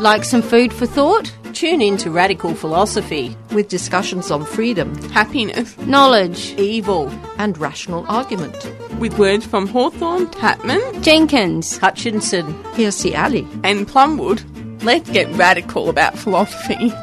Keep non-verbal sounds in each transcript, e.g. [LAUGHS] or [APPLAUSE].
Like some food for thought? Tune in to Radical Philosophy with discussions on freedom, happiness, knowledge, evil, and rational argument. With words from Hawthorne, Tatman, Jenkins, Hutchinson, Hirsi Ali, and Plumwood. Let's get radical about philosophy.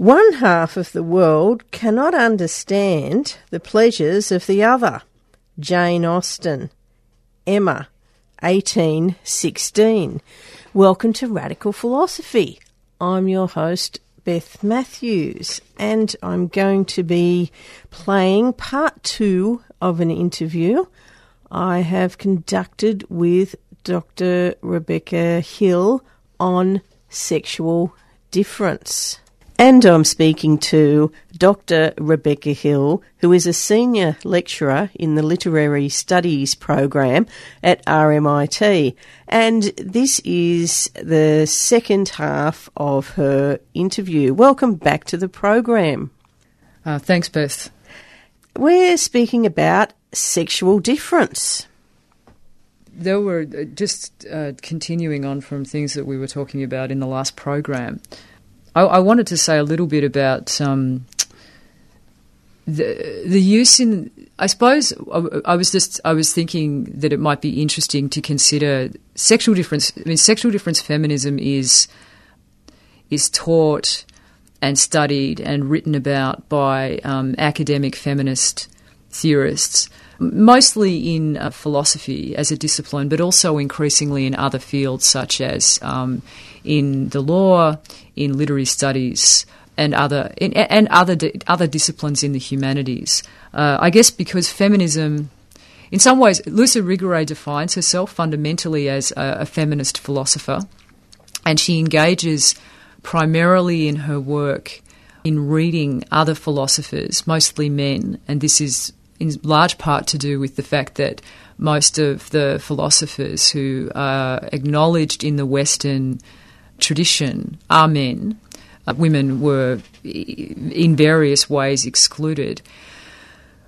One half of the world cannot understand the pleasures of the other. Jane Austen. Emma, 1816. Welcome to Radical Philosophy. I'm your host, Beth Matthews, and I'm going to be playing part two of an interview I have conducted with Dr. Rebecca Hill on sexual difference. And I'm speaking to Dr. Rebecca Hill, who is a senior lecturer in the Literary Studies program at RMIT. And this is the second half of her interview. Welcome back to the program. Uh, thanks, Beth. We're speaking about sexual difference. There were uh, just uh, continuing on from things that we were talking about in the last program. I, I wanted to say a little bit about um, the the use in. I suppose I, I, was just I was thinking that it might be interesting to consider sexual difference. I mean, sexual difference feminism is is taught and studied and written about by um, academic feminist theorists, mostly in uh, philosophy as a discipline, but also increasingly in other fields such as um, in the law, in literary studies, and other in, and other di- other disciplines in the humanities. Uh, I guess because feminism, in some ways, Luce Irigaray defines herself fundamentally as a, a feminist philosopher, and she engages primarily in her work in reading other philosophers, mostly men, and this is in large part to do with the fact that most of the philosophers who are acknowledged in the Western tradition are men. Uh, women were in various ways excluded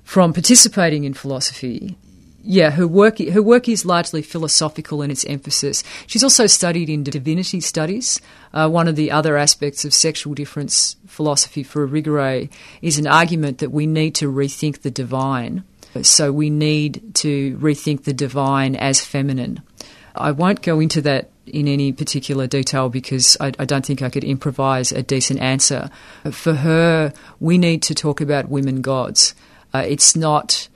from participating in philosophy. Yeah, her work her work is largely philosophical in its emphasis. She's also studied in divinity studies. Uh, one of the other aspects of sexual difference philosophy for Irigaray is an argument that we need to rethink the divine. So we need to rethink the divine as feminine. I won't go into that in any particular detail because I, I, don't think I could improvise a decent answer. For her, we need to talk about women gods. Uh, it's not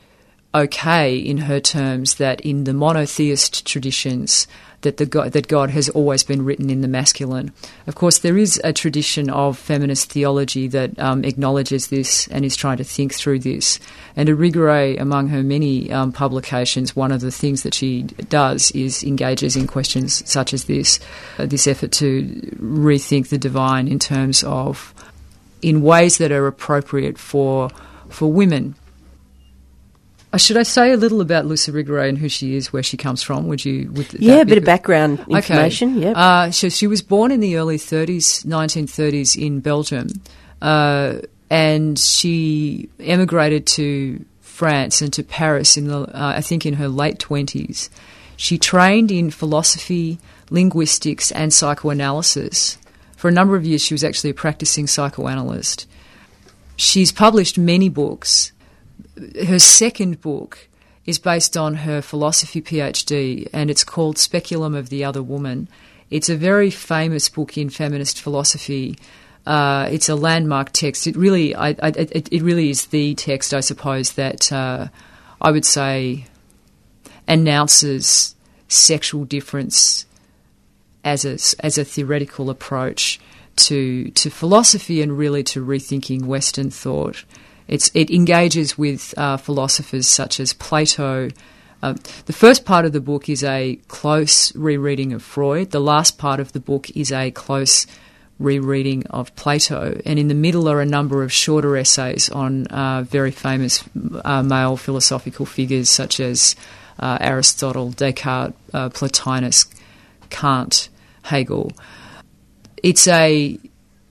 okay in her terms that in the monotheist traditions that the God, that God has always been written in the masculine. Of course, there is a tradition of feminist theology that um, acknowledges this and is trying to think through this. And Irigaray, among her many um, publications, one of the things that she does is engages in questions such as this, uh, this effort to rethink the divine in terms of in ways that are appropriate for for women should I say a little about Luce Irigaray and who she is, where she comes from? Would you? Would yeah, a bit of background information. Okay. Yeah. Uh, so she was born in the early 30s, 1930s in Belgium, uh, and she emigrated to France and to Paris in the, uh, I think, in her late 20s. She trained in philosophy, linguistics, and psychoanalysis. For a number of years, she was actually a practicing psychoanalyst. She's published many books her second book is based on her philosophy PhD, and it's called Speculum of the Other Woman. It's a very famous book in feminist philosophy. Uh, it's a landmark text. It really, I, I, it, it, really is the text, I suppose, that uh, I would say announces sexual difference as a as a theoretical approach to to philosophy and really to rethinking Western thought. It's, it engages with uh, philosophers such as Plato. Uh, the first part of the book is a close rereading of Freud. The last part of the book is a close rereading of Plato. And in the middle are a number of shorter essays on uh, very famous uh, male philosophical figures such as uh, Aristotle, Descartes, uh, Plotinus, Kant, Hegel. It's a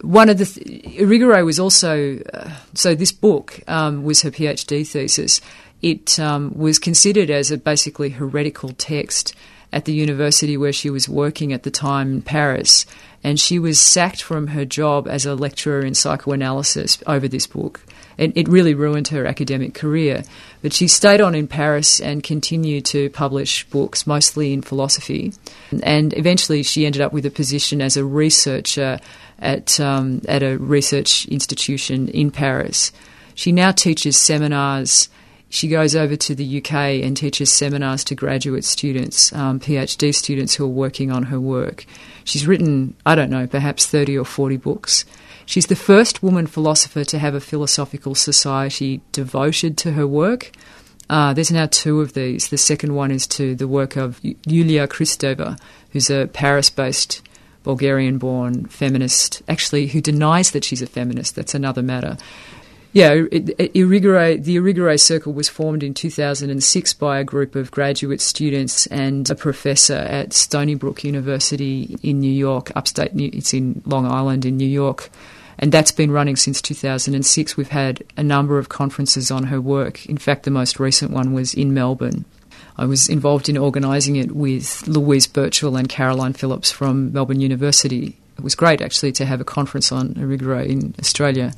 one of the th- was also uh, so this book um, was her PhD thesis. It um, was considered as a basically heretical text at the university where she was working at the time in Paris, and she was sacked from her job as a lecturer in psychoanalysis over this book. It, it really ruined her academic career, but she stayed on in Paris and continued to publish books, mostly in philosophy, and eventually she ended up with a position as a researcher at um, at a research institution in Paris. She now teaches seminars. She goes over to the UK and teaches seminars to graduate students, um, PhD students who are working on her work. She's written, I don't know, perhaps 30 or 40 books. She's the first woman philosopher to have a philosophical society devoted to her work. Uh, there's now two of these. The second one is to the work of Yulia Kristeva, who's a Paris based Bulgarian born feminist, actually, who denies that she's a feminist. That's another matter. Yeah, Irigaray, the Irigaray Circle was formed in 2006 by a group of graduate students and a professor at Stony Brook University in New York, upstate. New, it's in Long Island in New York, and that's been running since 2006. We've had a number of conferences on her work. In fact, the most recent one was in Melbourne. I was involved in organising it with Louise Birchall and Caroline Phillips from Melbourne University. It was great actually to have a conference on Irigaray in Australia.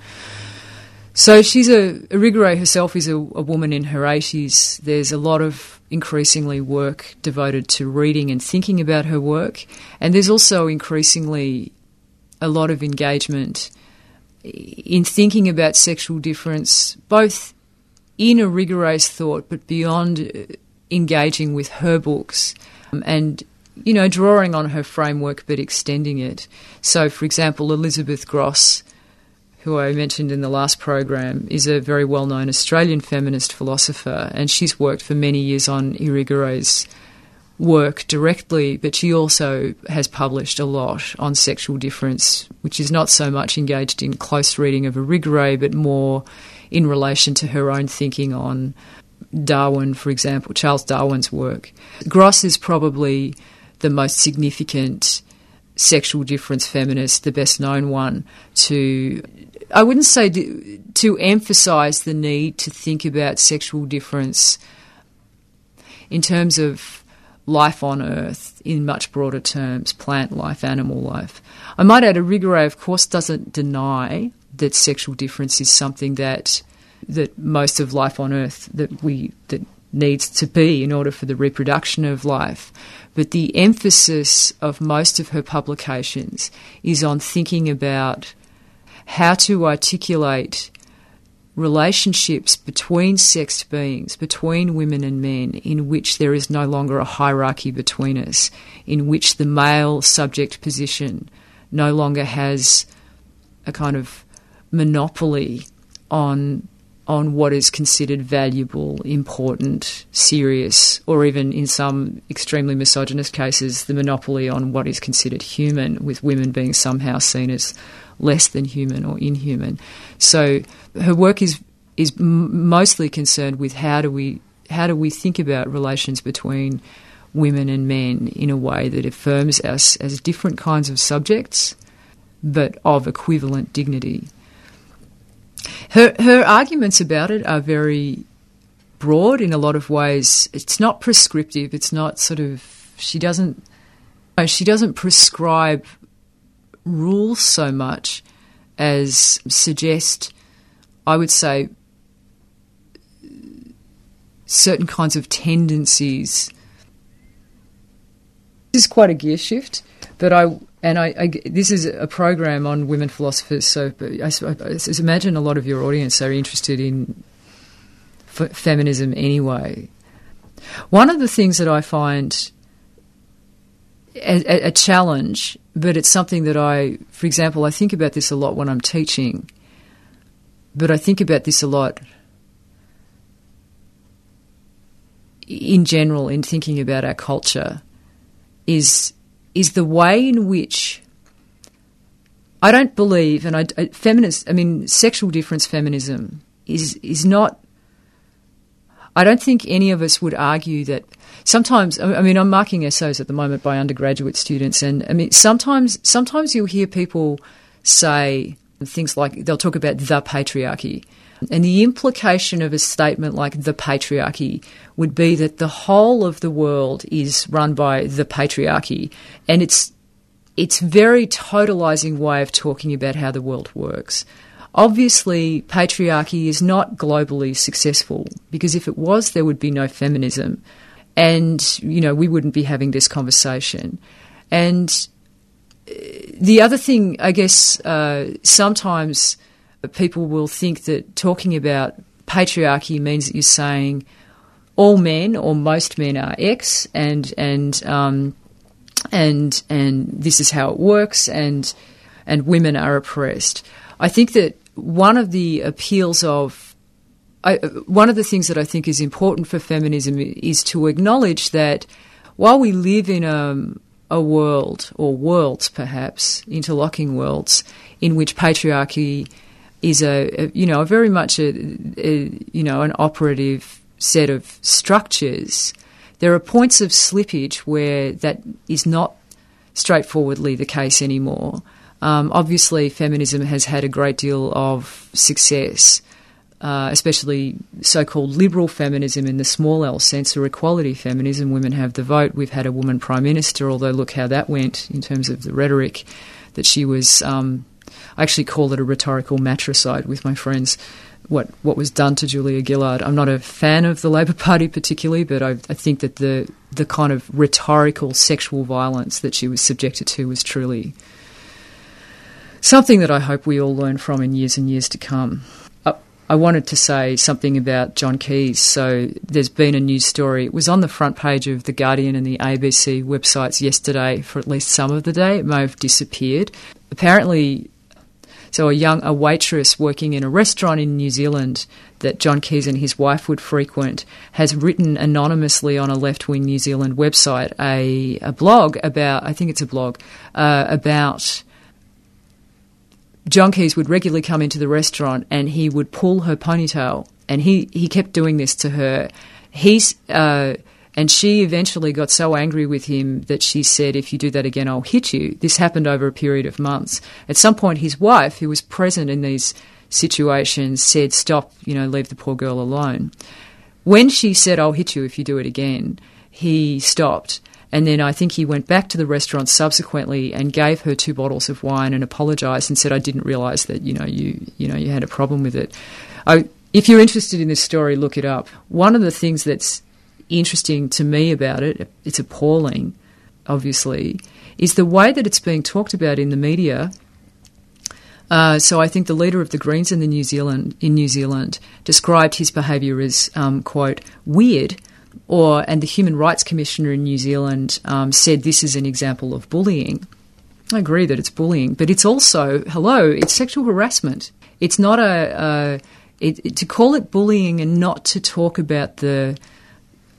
So she's a Irigaray herself is a, a woman in her 80s. There's a lot of increasingly work devoted to reading and thinking about her work, and there's also increasingly a lot of engagement in thinking about sexual difference, both in a Irigaray's thought, but beyond uh, engaging with her books um, and you know drawing on her framework but extending it. So, for example, Elizabeth Grosz who I mentioned in the last program, is a very well known Australian feminist philosopher, and she's worked for many years on Irigaray's work directly, but she also has published a lot on sexual difference, which is not so much engaged in close reading of a Irigaray, but more in relation to her own thinking on Darwin, for example, Charles Darwin's work. Grosz is probably the most significant sexual difference feminist, the best known one, to I wouldn't say to, to emphasize the need to think about sexual difference in terms of life on Earth in much broader terms plant life, animal life. I might add, Irigaray, of course, doesn't deny that sexual difference is something that that most of life on Earth that we that needs to be in order for the reproduction of life. But the emphasis of most of her publications is on thinking about how to articulate relationships between sexed beings, between women and men, in which there is no longer a hierarchy between us, in which the male subject position no longer has a kind of monopoly on on what is considered valuable, important, serious, or even in some extremely misogynist cases, the monopoly on what is considered human, with women being somehow seen as less than human or inhuman. So her work is is mostly concerned with how do we how do we think about relations between women and men in a way that affirms us as different kinds of subjects, but of equivalent dignity. Her her arguments about it are very broad in a lot of ways. It's not prescriptive. It's not sort of she doesn't she doesn't prescribe rules so much as suggest, I would say, certain kinds of tendencies. This is quite a gear shift, but I and I, I this is a program on women philosophers. So I, I, imagine a lot of your audience are interested in f- feminism anyway. One of the things that I find a, a, challenge, but it's something that I, for example, I think about this a lot when I'm teaching, but I think about this a lot in general in thinking about our culture is is the way in which I don't believe, and I, feminist, I mean, sexual difference feminism is is not. I don't think any of us would argue that sometimes I mean I'm marking essays at the moment by undergraduate students, and I mean sometimes sometimes you'll hear people say things like they'll talk about the patriarchy. And the implication of a statement like the patriarchy would be that the whole of the world is run by the patriarchy. And it's it's very totalizing way of talking about how the world works. Obviously, patriarchy is not globally successful because if it was, there would be no feminism. And, you know, we wouldn't be having this conversation. And uh, the other thing, I guess, uh, sometimes people will think that talking about patriarchy means that you're saying all men or most men are X and, and, um, and and this is how it works, and and women are oppressed. I think that one of the appeals of I, one of the things that I think is important for feminism is to acknowledge that while we live in a, a world or worlds, perhaps interlocking worlds, in which patriarchy is a, a you know a very much a, a you know an operative set of structures there are points of slippage where that is not straightforwardly the case anymore. Um, obviously, feminism has had a great deal of success, uh, especially so called liberal feminism in the small L sense, or equality feminism. Women have the vote. We've had a woman prime minister, although look how that went in terms of the rhetoric that she was. Um, I actually call it a rhetorical matricide with my friends what what was done to Julia Gillard. I'm not a fan of the Labor Party particularly, but I, I, think that the the kind of rhetorical sexual violence that she was subjected to was truly something that I hope we all learn from in years and years to come. I, wanted to say something about John Keyes. So there's been a news story. It was on the front page of the Guardian and the ABC websites yesterday for at least some of the day. It may have disappeared. Apparently, so a young a waitress working in a restaurant in New Zealand that John Keyes and his wife would frequent has written anonymously on a left wing New Zealand website a, a blog about I think it's a blog uh, about John Keyes would regularly come into the restaurant and he would pull her ponytail and he, he kept doing this to her. He's uh, and she eventually got so angry with him that she said, If you do that again, I'll hit you. This happened over a period of months. At some point, his wife, who was present in these situations, said, Stop, you know, leave the poor girl alone. When she said, I'll hit you if you do it again, he stopped. And then I think he went back to the restaurant subsequently and gave her two bottles of wine and apologised and said, "I didn't realise that you know you you know you had a problem with it." I, if you're interested in this story, look it up. One of the things that's interesting to me about it, it's appalling, obviously, is the way that it's being talked about in the media. Uh, so I think the leader of the Greens in the New Zealand in New Zealand described his behaviour as um, quote weird, or and the Human Rights Commissioner in New Zealand um, said this is an example of bullying. I agree that it's bullying, but it's also hello, it's sexual harassment. It's not a, a it, to call it bullying and not to talk about the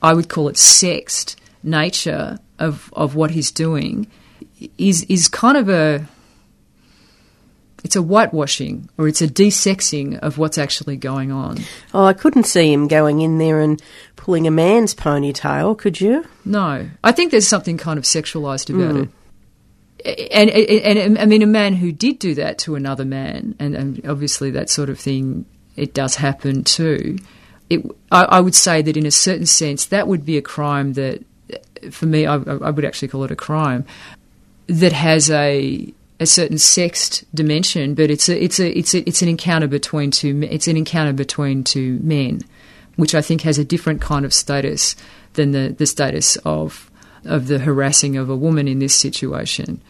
I would call it sexed nature of, of what he's doing is is kind of a it's a whitewashing or it's a desexing of what's actually going on. Oh, I couldn't see him going in there and pulling a man's ponytail, could you? No. I think there's something kind of sexualized about mm. it. And, and, and, I mean, a man who did do that to another man, and, and obviously that sort of thing, it does happen too it, I, I, would say that in a certain sense, that would be a crime that, for me, I, I would actually call it a crime that has a a certain sexed dimension, but it's a it's a it's a, it's an encounter between two it's an encounter between two men, which I think has a different kind of status than the, the status of of the harassing of a woman in this situation.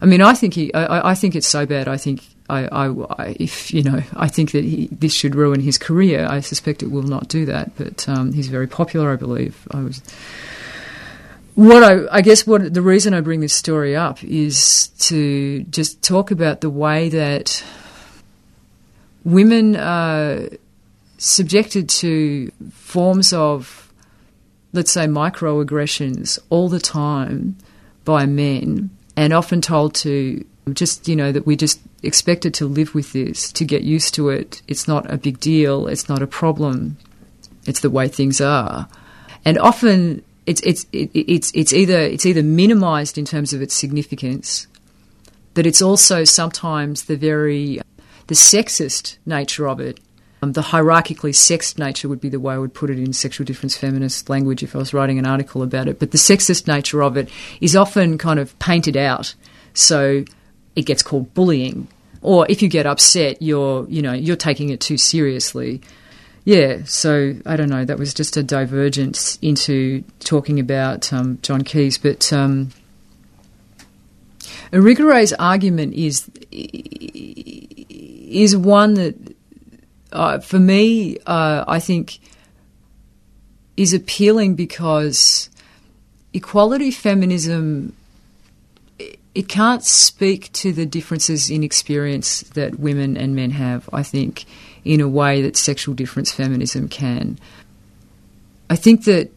I mean, I think he, I, I think it's so bad. I think I, I, if you know, I think that he, this should ruin his career. I suspect it will not do that, but um, he's very popular, I believe. I was. What I, I guess what the reason I bring this story up is to just talk about the way that women are subjected to forms of, let's say, microaggressions all the time by men, and often told to just you know that we just expected to live with this, to get used to it. It's not a big deal. It's not a problem. It's the way things are, and often it's it's it's it's either it's either minimised in terms of its significance, but it's also sometimes the very the sexist nature of it. Um, the hierarchically sexed nature would be the way I would put it in sexual difference feminist language if I was writing an article about it. But the sexist nature of it is often kind of painted out, so it gets called bullying. Or if you get upset, you're you know you're taking it too seriously. Yeah, so I don't know. That was just a divergence into talking about um, John Keyes, but um, Irigaray's argument is is one that, uh, for me, uh, I think is appealing because equality feminism it can't speak to the differences in experience that women and men have. I think in a way that sexual difference feminism can. I think that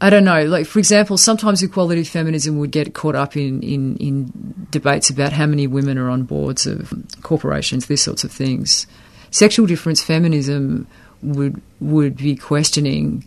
I don't know, like for example, sometimes equality feminism would get caught up in, in, in debates about how many women are on boards of corporations, these sorts of things. Sexual difference feminism would would be questioning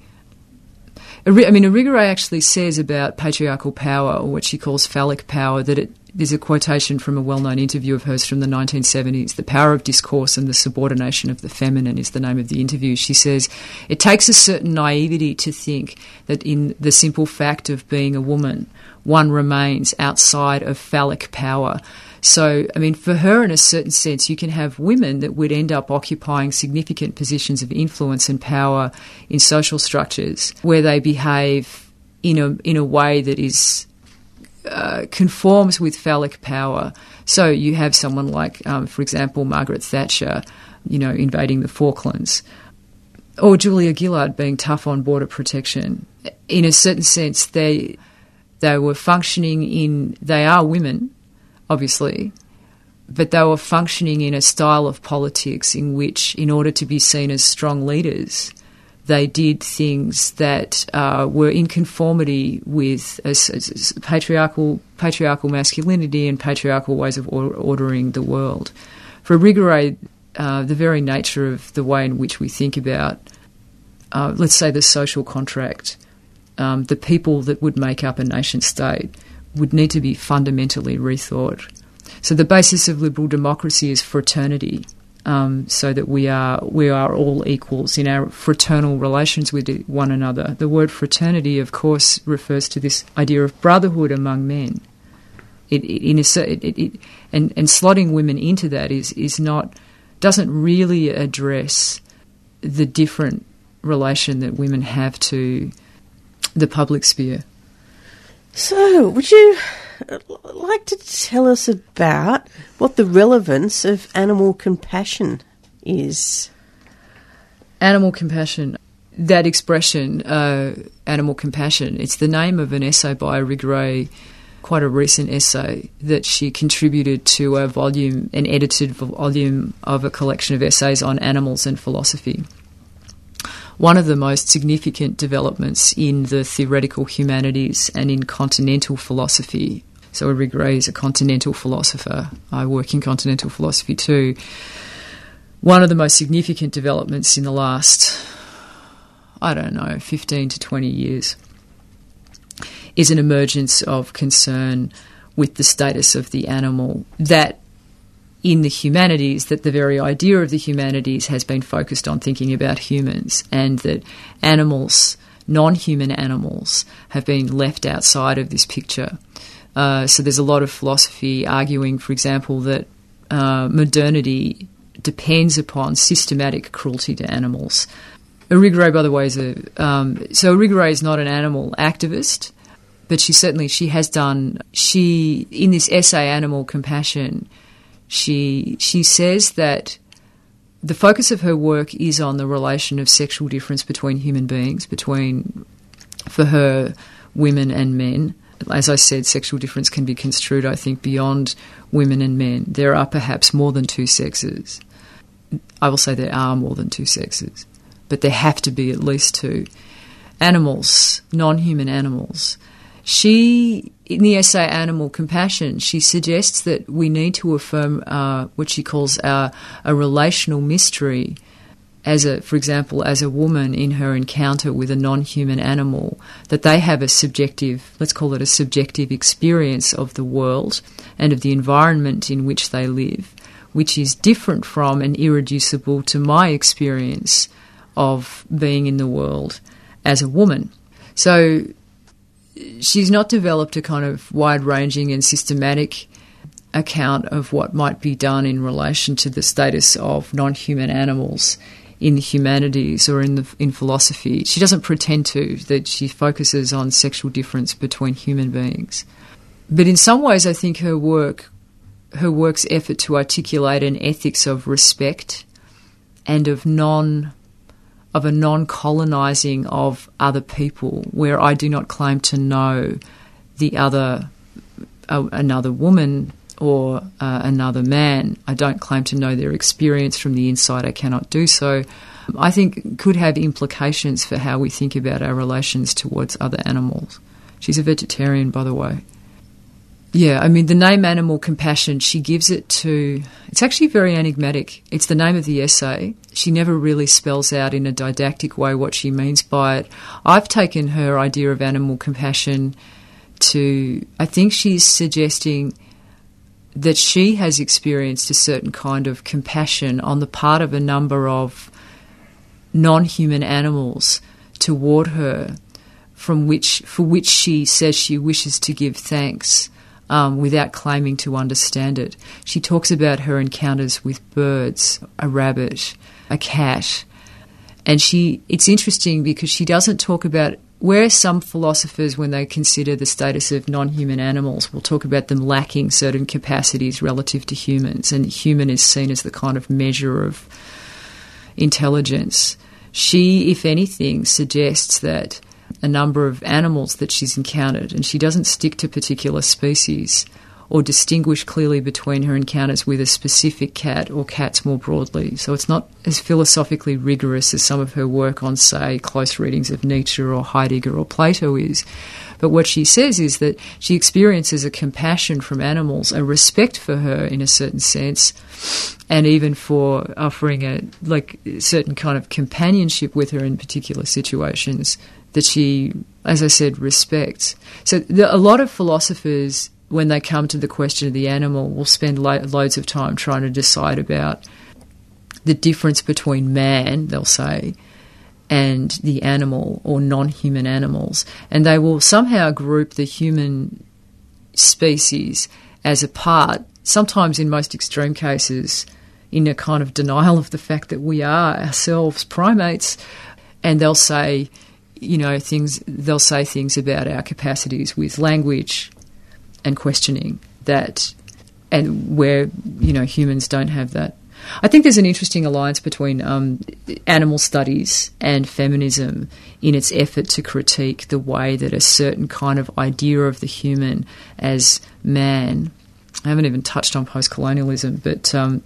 I mean, Irigaray actually says about patriarchal power, or what she calls phallic power, that it, there's a quotation from a well known interview of hers from the 1970s The power of discourse and the subordination of the feminine is the name of the interview. She says, It takes a certain naivety to think that in the simple fact of being a woman, one remains outside of phallic power. So, I mean, for her, in a certain sense, you can have women that would end up occupying significant positions of influence and power in social structures where they behave in a in a way that is uh, conforms with phallic power. So you have someone like, um, for example, Margaret Thatcher, you know, invading the Falklands, or Julia Gillard being tough on border protection. In a certain sense, they they were functioning in. They are women obviously, but they were functioning in a style of politics in which, in order to be seen as strong leaders, they did things that uh, were in conformity with patriarchal patriarchal masculinity and patriarchal ways of or- ordering the world. For Irigaray, uh, the very nature of the way in which we think about, uh, let's say, the social contract, um, the people that would make up a nation state, would need to be fundamentally rethought. So the basis of liberal democracy is fraternity, um, so that we are we are all equals in our fraternal relations with one another. The word fraternity, of course, refers to this idea of brotherhood among men. It, it, in a, it, and, and slotting women into that is is not doesn't really address the different relation that women have to the public sphere. So, would you like to tell us about what the relevance of animal compassion is? Animal compassion. That expression, uh, animal compassion, it's the name of an essay by Irigaray, quite a recent essay that she contributed to a volume, an edited volume of a collection of essays on animals and philosophy one of the most significant developments in the theoretical humanities and in continental philosophy. So Irigaray is a continental philosopher. I work in continental philosophy too. One of the most significant developments in the last, I don't know, 15 to 20 years is an emergence of concern with the status of the animal that in the humanities that the very idea of the humanities has been focused on thinking about humans and that animals, non human animals, have been left outside of this picture. Uh, so there's a lot of philosophy arguing, for example, that uh, modernity depends upon systematic cruelty to animals. Irigaray, by the way, is a um, so Irigaray is not an animal activist, but she certainly she has done she in this essay, Animal Compassion she she says that the focus of her work is on the relation of sexual difference between human beings, between for her women and men. As I said, sexual difference can be construed, I think, beyond women and men. There are perhaps more than two sexes. I will say there are more than two sexes, but there have to be at least two. Animals, non human animals, she, in the essay Animal Compassion, she suggests that we need to affirm uh, what she calls a relational mystery as a, for example, as a woman in her encounter with a non-human animal, that they have a subjective, let's call it a subjective experience of the world and of the environment in which they live, which is different from and irreducible to my experience of being in the world as a woman. So she's not developed a kind of wide ranging and systematic account of what might be done in relation to the status of non human animals in the humanities or in the in philosophy. She doesn't pretend to that she focuses on sexual difference between human beings. But in some ways I think her work her work's effort to articulate an ethics of respect and of non of a non colonizing of other people, where I do not claim to know the other, uh, another woman or uh, another man. I don't claim to know their experience from the inside. I cannot do so. I think could have implications for how we think about our relations towards other animals. She's a vegetarian, by the way. Yeah, I mean, the name Animal Compassion, she gives it to. It's actually very enigmatic. It's the name of the essay. She never really spells out in a didactic way what she means by it. I've taken her idea of animal compassion to. I think she's suggesting that she has experienced a certain kind of compassion on the part of a number of non human animals toward her, from which, for which she says she wishes to give thanks um, without claiming to understand it. She talks about her encounters with birds, a rabbit, a cat, and she. It's interesting because she doesn't talk about where some philosophers, when they consider the status of non human animals, will talk about them lacking certain capacities relative to humans, and human is seen as the kind of measure of intelligence. She, if anything, suggests that a number of animals that she's encountered, and she doesn't stick to particular species or distinguish clearly between her encounters with a specific cat or cats more broadly. So it's not as philosophically rigorous as some of her work on, say, close readings of Nietzsche or Heidegger or Plato is. But what she says is that she experiences a compassion from animals, a respect for her in a certain sense, and even for offering a like certain kind of companionship with her in particular situations that she, as I said, respects. So a lot of philosophers, when they come to the question of the animal, will spend lo- loads of time trying to decide about the difference between man, they'll say, and the animal or non-human animals, and they will somehow group the human species as a part. Sometimes, in most extreme cases, in a kind of denial of the fact that we are ourselves primates, and they'll say you know, things they'll say things about our capacities with language and questioning that, and where you know humans don't have that. I think there's an interesting alliance between um, animal studies and feminism in its effort to critique the way that a certain kind of idea of the human as man. I haven't even touched on post colonialism, but um,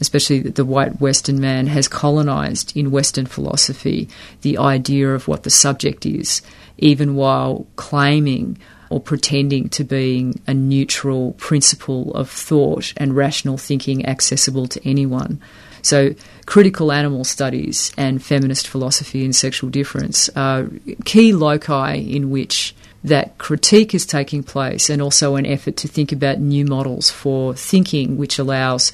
especially the white Western man, has colonized in Western philosophy the idea of what the subject is, even while claiming or pretending to being a neutral principle of thought and rational thinking accessible to anyone. So, critical animal studies and feminist philosophy and sexual difference are key loci in which that critique is taking place, and also an effort to think about new models for thinking, which allows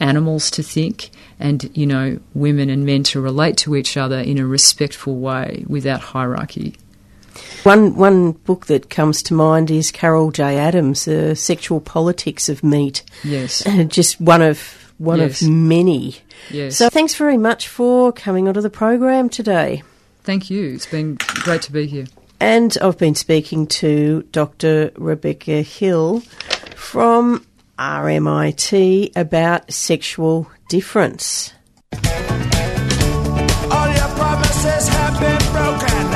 animals to think and, you know, women and men to relate to each other in a respectful way without hierarchy. One one book that comes to mind is Carol J. Adams, The Sexual Politics of Meat. Yes. [LAUGHS] Just one of one Yes. of many. Yes. So thanks very much for coming onto the program today. Thank you. It's been great to be here. And I've been speaking to Dr. Rebecca Hill from RMIT about sexual difference. All your promises have been broken.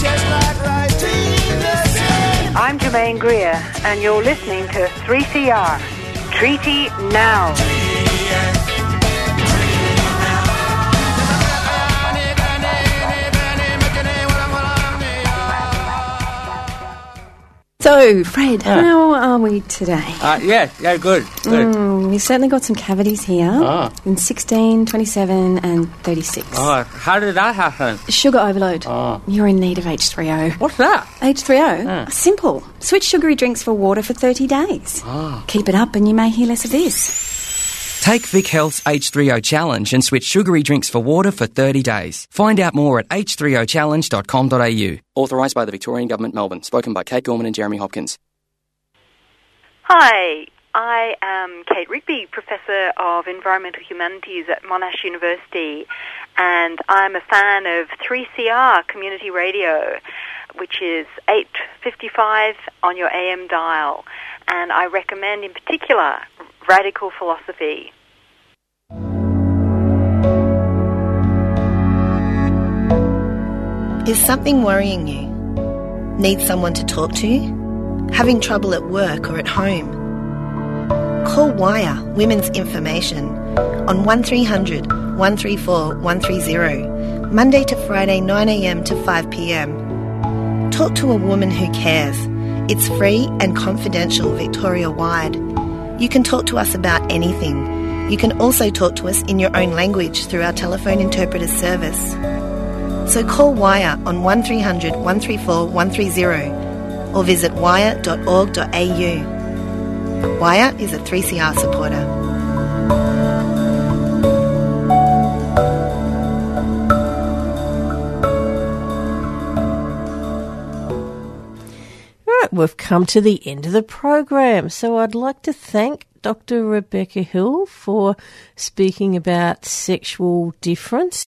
Just like writing the same. I'm Germaine Greer, and you're listening to 3CR. Treaty Now. So Fred, how are we today? Uh, yeah, yeah, good, good. Mm, we've certainly got some cavities here Ah. in 16, 27, and 36. Oh, how did that happen? Sugar overload. Ah. You're in need of H3O. What's that? H3O? Ah. Simple. Switch sugary drinks for water for 30 days. Ah. Keep it up and you may hear less of this. Take Vic Health's H3O Challenge and switch sugary drinks for water for 30 days. Find out more at h3ochallenge.com.au. Authorised by the Victorian Government, Melbourne. Spoken by Kate Gorman and Jeremy Hopkins. Hi, I am Kate Rigby, Professor of Environmental Humanities at Monash University, and I'm a fan of 3CR Community Radio, which is 855 on your AM dial, and I recommend in particular Radical Philosophy. Is something worrying you? Need someone to talk to? Having trouble at work or at home? Call Wire Women's Information on 1300 134 130, Monday to Friday 9am to 5pm. Talk to a woman who cares. It's free and confidential Victoria wide. You can talk to us about anything. You can also talk to us in your own language through our telephone interpreter service. So call Wire on 1300 134 130 or visit wire.org.au. Wire is a 3CR supporter. We've come to the end of the program. So I'd like to thank Dr. Rebecca Hill for speaking about sexual difference